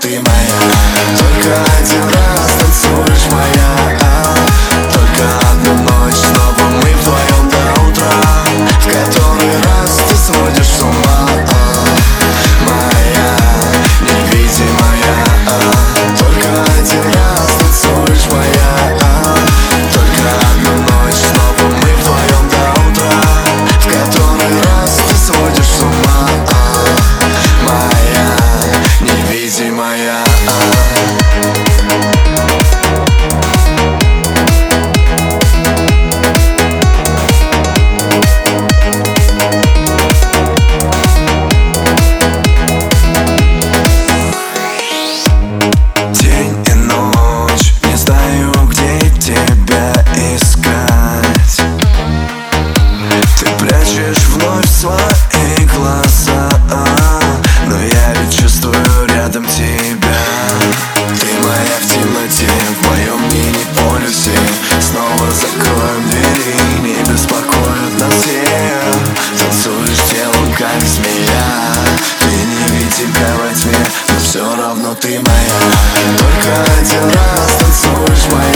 ты моя Только один змея Ты не видишь тебя во тьме Но все равно ты моя. Только один раз танцуешь моя